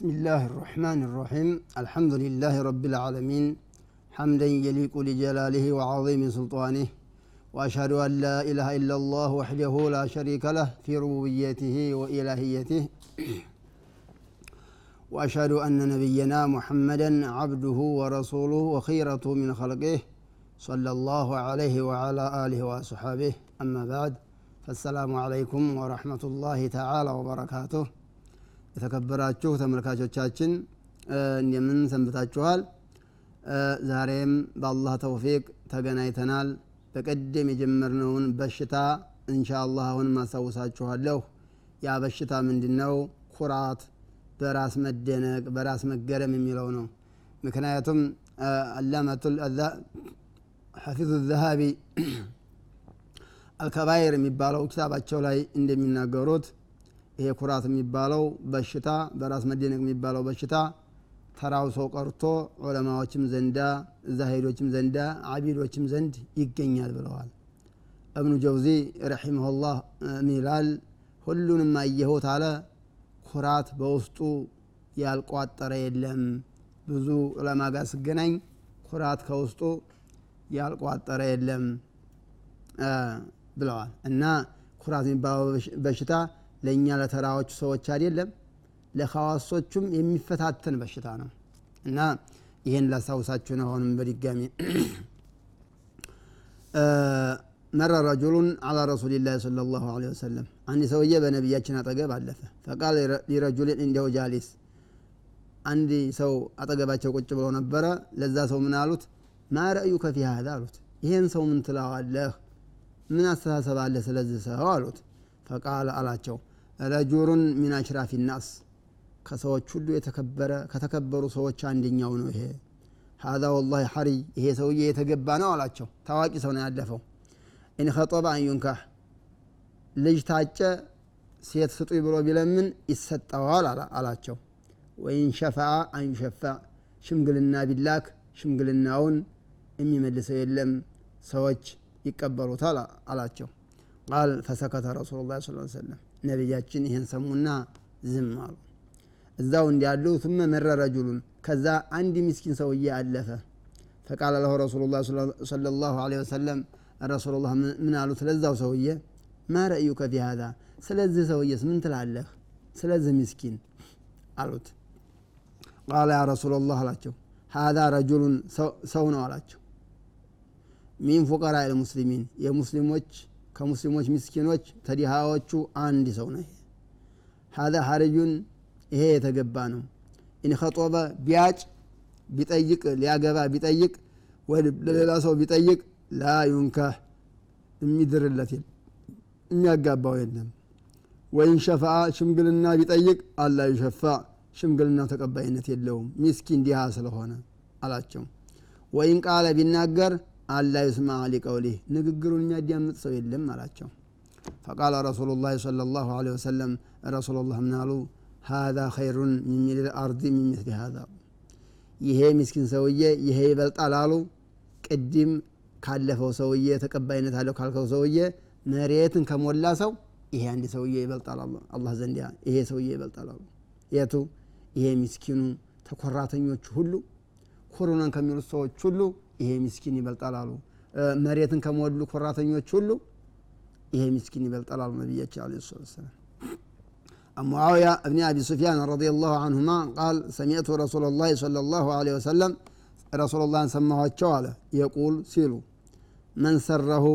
بسم الله الرحمن الرحيم. الحمد لله رب العالمين. حمدا يليق لجلاله وعظيم سلطانه. وأشهد أن لا إله إلا الله وحده لا شريك له في ربوبيته وإلهيته. وأشهد أن نبينا محمدا عبده ورسوله وخيرته من خلقه. صلى الله عليه وعلى آله وأصحابه. أما بعد فالسلام عليكم ورحمة الله تعالى وبركاته. የተከበራችሁ ተመልካቾቻችን እንደምን ሰንብታችኋል? ዛሬም በአላህ ተውፊቅ ተገናኝተናል። በቀደም የጀመርነውን በሽታ እንሻ አላህ አሁንም አስታውሳችኋለሁ ያ በሽታ ምንድን ነው ኩራት በራስ መደነቅ በራስ መገረም የሚለው ነው። ምክንያቱም አላመቱል ሐፊዙ ዘሃቢ አልከባይር የሚባለው ኪታባቸው ላይ እንደሚናገሩት ይሄ ኩራት የሚባለው በሽታ በራስ መደነቅ የሚባለው በሽታ ተራው ሰው ቀርቶ ዑለማዎችም ዘንዳ ዛሂዶችም ዘንዳ አቢዶችም ዘንድ ይገኛል ብለዋል። እብኑ ጀውዚ ረሒመሁላህ ሚላል ሁሉንም አየሁት አለ ኩራት በውስጡ ያልቋጠረ የለም። ብዙ ዑለማ ጋር ስገናኝ ኩራት ከውስጡ ያልቋጠረ የለም ብለዋል። እና ኩራት የሚባለው በሽታ ለእኛ ለተራዎቹ ሰዎች አይደለም ለካዋሶቹም የሚፈታተን በሽታ ነው። እና ይህን ላስታውሳችሁ ነው አሁንም በድጋሚ። መረ ረጁሉን አላ ረሱልላህ صለ ላሁ ወሰለም። አንድ ሰውዬ በነቢያችን አጠገብ አለፈ። ፈቃል ሊረጁልን እንዲያው ጃሊስ። አንድ ሰው አጠገባቸው ቁጭ ብሎ ነበረ። ለዛ ሰው ምን አሉት? ما رأيك في هذا አሉት። ይሄን ሰው ምን ትለዋለህ? ምን አስተሳሰብ አለ ስለዚህ ሰው? አሉት። فقال አላቸው رجل من أشراف الناس። ከሰዎች ሁሉ የተከበረ ከተከበሩ ሰዎች አንደኛው ነው ይሄ። هذا والله حري ይሄ ሰውዬ የተገባ ነው አላቸው። ታዋቂ ሰው ነው ያለፈው። إن خطب أن ينكح ልጅ ታጨ ሴት ስጡኝ ብሎ ቢለምን ይሰጠዋል አላቸው። ወይን ሸፈአ አንዩሸፋዕ ሽምግልና ቢላክ ሽምግልናውን የሚመልሰው የለም። ሰዎች ይቀበሉታል አላቸው። ቃል ፈሰከተ ረሱሉ ላ ስ ሰለም ነቢያችን ይህን ሰሙና ዝም አሉ። እዛው እንዲያሉ ثم مر رجل ከዛ አንድ مسكين ሰውዬ አለፈ። فقال له رسول الله صلى الله عليه وسلم رسول الله من قالوا ስለዛው ሰውዬ ما رايك في هذا ስለዚህ ሰውዬስ ምን ትላለህ? ስለዚህ مسكين አሉት። قال يا رسول الله አላቸው هذا رجل ሰው ነው من فقراء المسلمين يا مسلموች ከሙስሊሞች ምስኪኖች ተዲሃዎቹ አንድ ሰው ነው ሀዛ ሀርዩን ይሄ የተገባ ነው። إن خطب ቢያጭ ቢጠይቅ ሊያገባ ቢጠይቅ ወይ ለሌላ ሰው ቢጠይቅ لا ينكح የሚድርለት የሚያጋባው የለም። وإن شفع ሽምግልና ቢጠይቅ ألا يشفع ሽምግልናው ተቀባይነት የለውም። ሚስኪን ዲሃ ስለሆነ አላቸው። وإن قال ቢናገር ألا يسمع لقوله ንግግሩን የሚያዳምጥ ሰው የለም አላቸው። فقال رسول الله صلى الله عليه وسلم رسول الله ምን አሉ هذا خير من ملء الأرض من مثل هذا ይሄ ሚስኪን ሰውዬ ይሄ ይበልጣል አሉ። ቅድም ካለፈው ሰውዬ ተቀባይነት አለው ካልከው ሰውዬ መሬትን ከሞላ ሰው ይሄ አንድ ሰውዬ ይበልጣል አሉ። ዘንዲያ ይሄ ሰውዬ ይበልጣል አሉ። የቱ? ይሄ ሚስኪኑ ተኮራተኞቹ ሁሉ ኩሩነን ከሚሉት ሰዎች ሁሉ ይሄ ምስኪን ይበልጣል አሉ መሬትን ከሞሉ ኮራተኞች ሁሉ ይሄ ምስኪን ይበልጣል አሉ ነቢያችን አለ ሰላም معاوية بن أبي سفيان رضي الله عنهما قال سمعت رسول الله صلى الله عليه وسلم رسول الله سماه الشوالة يقول سيلو من سره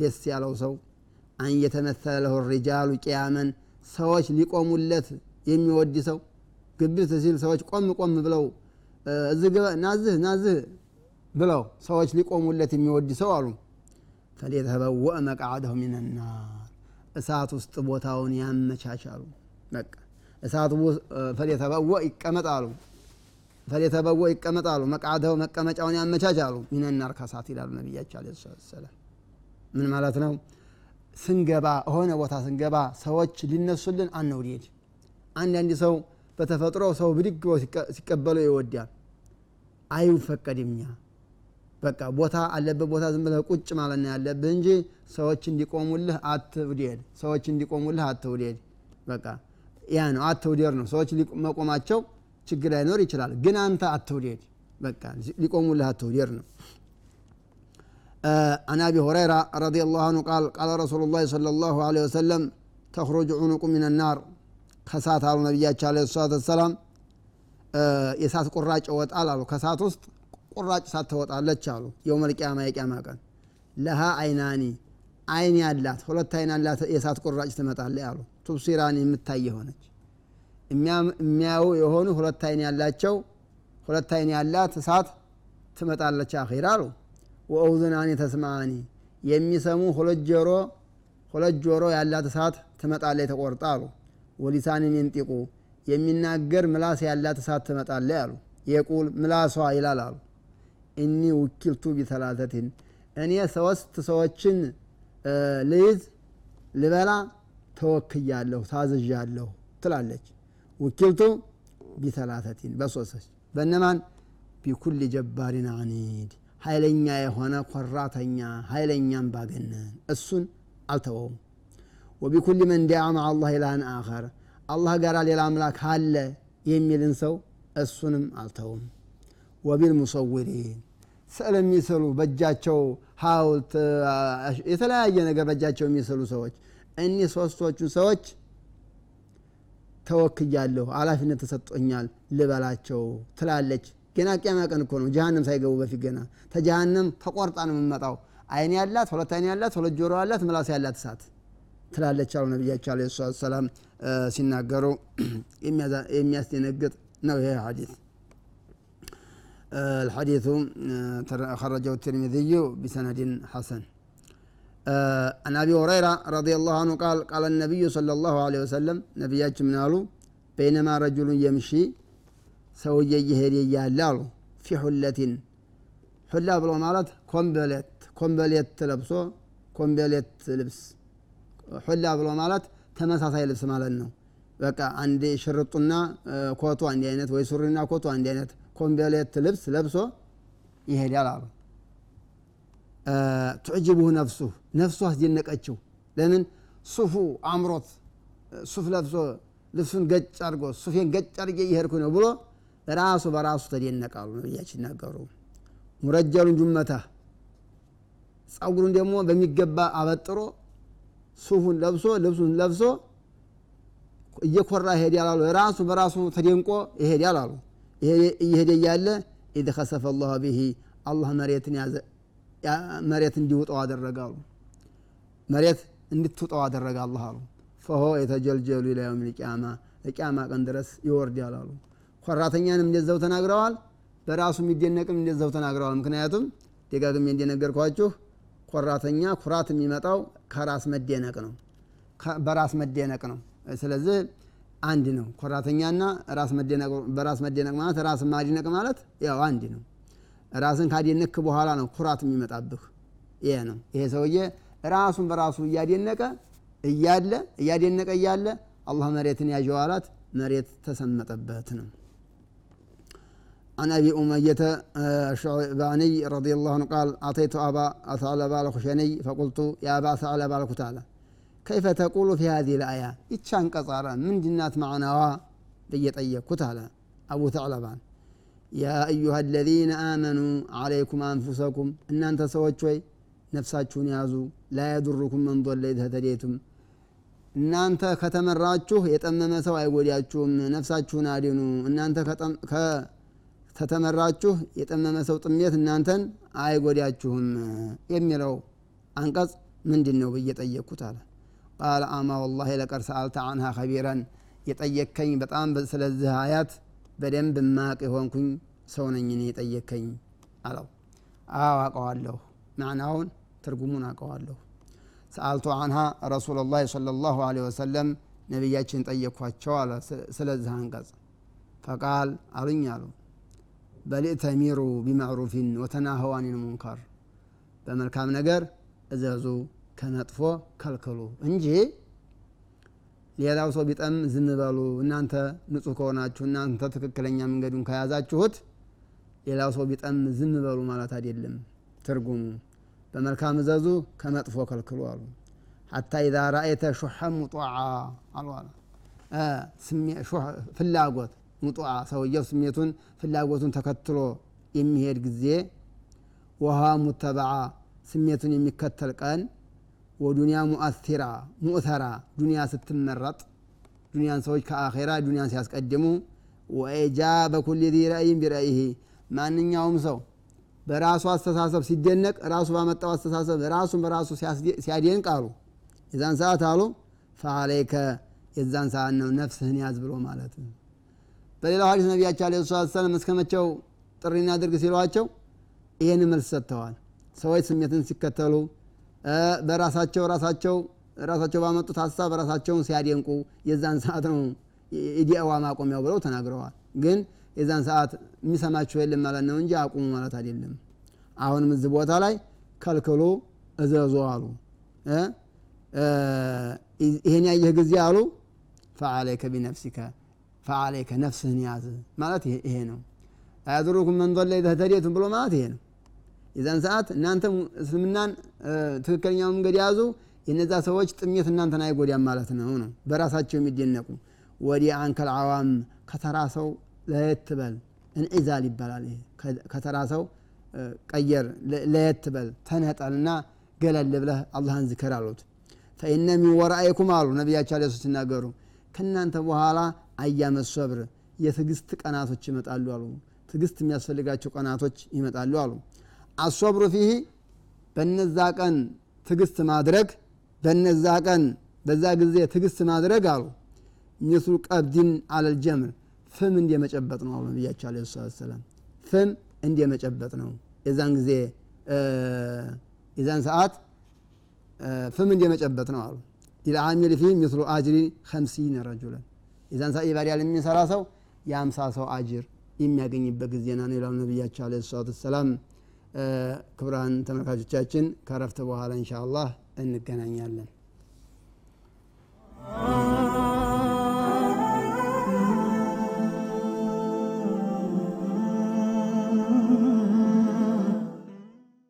دس على سو أن يتمثل له الرجال قياما سواش ليقوموا اللت يمي ودي سو قبل تسيل سواش قوم قوم بلو نازه نازه ብለው ሰዎች ሊቆሙለት የሚወድ ሰው አሉ። ፈሊተበወእ መቃዓደሁ ሚንናር እሳት ውስጥ ቦታውን ያመቻቻሉ። እሳት ፈሊተበወእ ይቀመጣሉ። ፈሊተበወእ ይቀመጣሉ። መቃደው መቀመጫውን ያመቻቻሉ። ሚነናር ከሳት ይላሉ ነቢያቸው አለ ሰላም ምን ማለት ነው? ስንገባ ሆነ ቦታ ስንገባ ሰዎች ሊነሱልን አንውዴድ አንዳንድ ሰው በተፈጥሮ ሰው ብድግ ሲቀበለው ይወዳል። አይፈቀድም በቃ ቦታ አለበት ቦታ ዝም ብለህ ቁጭ ማለት ነው ያለብህ እንጂ ሰዎች እንዲቆሙልህ አትውደድ ሰዎች እንዲቆሙልህ አትውደድ በቃ ያ ነው አትውደድ ነው ሰዎች መቆማቸው ችግር ላይኖር ይችላል ግን አንተ አትውደድ በቃ ሊቆሙልህ አትውደድ ነው عن ابي هريره رضي الله عنه قال قال رسول الله صلى الله عليه وسلم تخرج عنق من النار ከሳት አሉ ነቢያቸው አለ ሰላት ወሰላም የእሳት ቁራጭ ይወጣል አሉ ከሳት ውስጥ ቁራጭ እሳት ትወጣለች አሉ። የውመል ቂያማ የቂያማ ቀን። ለሃ አይናኒ አይን ያላት ሁለት አይን ያላት የእሳት ቁራጭ ትመጣለች አሉ። ቱብሲራን የምታይ የሆነች። የሚያዩ የሆኑ ሁለት አይን ያላቸው ሁለት አይን ያላት እሳት ትመጣለች አኺር አሉ። ወኡዝናኒ ተስማኒ የሚሰሙ ሁለት ጆሮ ሁለት ጆሮ ያላት እሳት ትመጣለች ተቆርጣ አሉ። ወሊሳንን የንጢቁ የሚናገር ምላስ ያላት እሳት ትመጣለች አሉ። የቁል ምላሷ ይላል አሉ እኒ ውኪልቱ ቢተላተትን እኔ ሶስት ሰዎችን ልይዝ ልበላ ተወክያለሁ ታዝዣለሁ ትላለች። ውኪልቱ ቢተላተቲን በሶስት በእነማን? ቢኩል ጀባሪን አኒድ ኃይለኛ የሆነ ኮራተኛ ኃይለኛም ባገነን። እሱን አልተወውም። ወቢኩል መን ዲያ ማ አላህ ኢላህን አኸር አላህ ጋር ሌላ አምላክ አለ የሚልን ሰው እሱንም አልተውም ወቢልሙሰውሪን ስዕል የሚስሉ በእጃቸው ሀውልት የተለያየ ነገር በእጃቸው የሚስሉ ሰዎች እኒህ ሶስቶቹ ሰዎች ተወክያለሁ ኃላፊነት ተሰጦኛል ልበላቸው ትላለች። ገና ቅያማ ቀን እኮ ነው። ጀሃንም ሳይገቡ በፊት ገና ተጀሃንም ተቆርጣ ነው የምመጣው። አይን ያላት ሁለት አይን ያላት ሁለት ጆሮ ያላት ምላስ ያላት እሳት ትላለች። አሉ ነቢያቸው አለ ሰላም ሲናገሩ የሚያስደነግጥ ነው ይሄ ሐዲስ الحديث خرجه الترمذي بسند حسن عن ابي هريره رضي الله عنه قال قال النبي صلى الله عليه وسلم نبياتنا من قالوا بينما رجل يمشي ሰውዬ እየሄደ እያለ አሉ ፊ ሁለቲን ሁላ ብሎ ማለት ኮምበሌት ኮምበሌት ለብሶ ኮምበሌት ልብስ ሁላ ብሎ ማለት ተመሳሳይ ልብስ ማለት ነው በቃ አንድ ሽርጡና ኮቱ አንድ አይነት ወይ ሱሪና ኮቱ አንድ አይነት ኮምበሌት ልብስ ለብሶ ይሄዳል አሉ። تعجبه نفسه ነፍሱ አስደነቀችው። ለምን? ሱፉ አምሮት ሱፍ ለብሶ ልብሱን ገጭ አድርጎ ሱፌን ገጭ አድርጌ እየሄድኩ ነው ብሎ ራሱ በራሱ ተደነቃሉ ነቢያችን ይናገሩ ሙረጀሉን ጁመታ ጸጉሩን ደግሞ በሚገባ አበጥሮ ሱፉን ለብሶ ልብሱን ለብሶ እየኮራ ይሄዳል አሉ። ራሱ በራሱ ተደንቆ ይሄዳል አሉ እየሄደ እያለ ኢድ ከሰፈ አላሁ ብሂ አላህ መሬትን ያዘ መሬት እንዲውጠው አደረጋሉ መሬት እንድትውጠው አደረገ አላህ አሉ። ፈሆ የተጀልጀሉ ኢላ የውም ልቅያማ ለቅያማ ቀን ድረስ ይወርዳል አሉ። ኮራተኛንም እንደዛው ተናግረዋል በራሱ የሚደነቅም እንደዛው ተናግረዋል። ምክንያቱም ደጋግሜ እንደነገርኳችሁ ኮራተኛ ኩራት የሚመጣው ከራስ መደነቅ ነው በራስ መደነቅ ነው። ስለዚህ አንድ ነው ኮራተኛና በራስ መደነቅ ማለት ራስ ማድነቅ ማለት ያው አንድ ነው ራስን ካደነክ በኋላ ነው ኩራት የሚመጣብህ ይሄ ነው ይሄ ሰውዬ ራሱን በራሱ እያደነቀ እያለ እያደነቀ እያለ አላህ መሬትን ያጀዋላት መሬት ተሰመጠበት ነው عن ابي اميه الشعباني رضي الله عنه قال اعطيت ابا ثعلبه الخشني فقلت يا ابا ثعلبه الكتاله ከይፈ ተቁሉ ፊ ሀዚህ ልአያ? ይቻ አንቀጽ አለ ምንድናት ማዕናዋ? ብዬ ጠየቅኩት አለ አቡ ተዕለባን። يا أيها الذين آمنوا عليكم أنفسكم። እናንተ ሰዎች ወይ ነፍሳችሁን ያዙ። لا يضركم من ضل إذا እናንተ ከተመራችሁ የጠመመ ሰው አይጎዳችሁም። ነፍሳችሁን አድኑ። እናንተ ከተመራችሁ የጠመመ ሰው ጥሜት እናንተን አይጎዳችሁም። የሚለው አንቀጽ ምንድን ነው ብዬ ጠየቅኩት አለ። ቃል አማ ወላሂ ለቀድ ሰአልተ አንሃ ከቢረን የጠየከኝ በጣም ስለዚህ አያት በደንብ ማቅ የሆንኩኝ ሰው ነኝ እኔ የጠየከኝ አለው አዎ አውቀዋለሁ ማዕናውን ትርጉሙን አውቀዋለሁ ሰአልቱ አንሃ ረሱላ ላህ ለ ላሁ ለ ወሰለም ነቢያችን ጠየኳቸው አለ ስለዚህ አንቀጽ ፈቃል አሉኝ አሉ በልእተሚሩ ቢማዕሩፊን ወተናህው አኒል ሙንከር በመልካም ነገር እዘዙ ከመጥፎ ከልክሉ እንጂ ሌላው ሰው ቢጠም ዝም በሉ። እናንተ ንጹህ ከሆናችሁ እናንተ ትክክለኛ መንገዱን ከያዛችሁት ሌላው ሰው ቢጠም ዝም በሉ ማለት አይደለም ትርጉሙ። በመልካም እዘዙ ከመጥፎ ከልክሉ አሉ። ሐታ ኢዛ ረአይተ ሹሐ ሙጧዓ አሉ አለ። ፍላጎት ሙጡዓ ሰውየው ስሜቱን ፍላጎቱን ተከትሎ የሚሄድ ጊዜ ወሃ ሙተበዓ ስሜቱን የሚከተል ቀን ወዱንያ ሙአሲራ ሙእተራ ዱንያ ስትመረጥ ዱንያን ሰዎች ከአኼራ ዱንያን ሲያስቀድሙ ወኢጃበ ኩል ዚ ረእይን ቢረእይህ ማንኛውም ሰው በራሱ አስተሳሰብ ሲደነቅ ራሱ ባመጣው አስተሳሰብ ራሱን በራሱ ሲያደንቅ አሉ። የዛን ሰዓት አሉ ፈአለይከ የዛን ሰዓት ነው ነፍስህን ያዝ ብሎ ማለት ነው። በሌላው ሀዲስ ነቢያቸው አለ ሰላም እስከ መቼው ጥሪ እናድርግ ሲሏቸው ይህን መልስ ሰጥተዋል። ሰዎች ስሜትን ሲከተሉ በራሳቸው ራሳቸው ራሳቸው ባመጡት ሀሳብ ራሳቸውን ሲያደንቁ የዛን ሰዓት ነው የዲዕዋ ማቆሚያው ብለው ተናግረዋል። ግን የዛን ሰዓት የሚሰማችሁ የለም ማለት ነው እንጂ አቁሙ ማለት አይደለም። አሁንም እዚህ ቦታ ላይ ከልክሉ እዘዙ አሉ። ይህን ያየህ ጊዜ አሉ። ፈአለይከ ቢነፍሲከ ፈአለይከ ነፍስህን ያዝ ማለት ይሄ ነው። አያድሩኩም መን ضለ ኢዘ ህተዴቱም ብሎ ማለት ይሄ ነው የዛን ሰዓት እናንተ እስልምናን ትክክለኛው መንገድ ያዙ የነዛ ሰዎች ጥሜት እናንተን አይጎዳም ማለት ነው ነው። በራሳቸው የሚደነቁ ወዲያ አንከል አዋም ከተራ ሰው ለየት በል። እንዒዛል ይባላል ከተራ ሰው ቀየር ለየት በል። ተነጠልና ገለል ብለህ አላህን ዝክር አሉት። ፈኢነ ሚን ወራአይኩም አሉ ነቢያቸው አለ ሲናገሩ። ከእናንተ በኋላ አያመ የትግስት ቀናቶች ይመጣሉ አሉ። ትግስት የሚያስፈልጋቸው ቀናቶች ይመጣሉ አሉ አሶብሩ ፊህ በነዛ ቀን ትግስት ማድረግ በነዛ ቀን በዛ ጊዜ ትግስት ማድረግ አሉ። ሚስሉ ቀብድን አለል ጀምር ፍም እንደ መጨበጥ ነው ነቢያቸው አለ ሰላም ፍም እንደ መጨበጥ ነው። የዛን ጊዜ የዛን ሰዓት ፍም እንደ መጨበጥ ነው አሉ። ሊልዓሚል ፊህ ሚስሉ አጅሪ ከምሲነ ረጁለን። የዛን ሰዓት ኢባዳ ለሚሰራ ሰው የአምሳ ሰው አጅር የሚያገኝበት ጊዜ ና ነው ይላሉ ነቢያቸው አለ ሰላም ክቡራን ተመልካቾቻችን ከረፍት በኋላ እንሻ አላህ እንገናኛለን።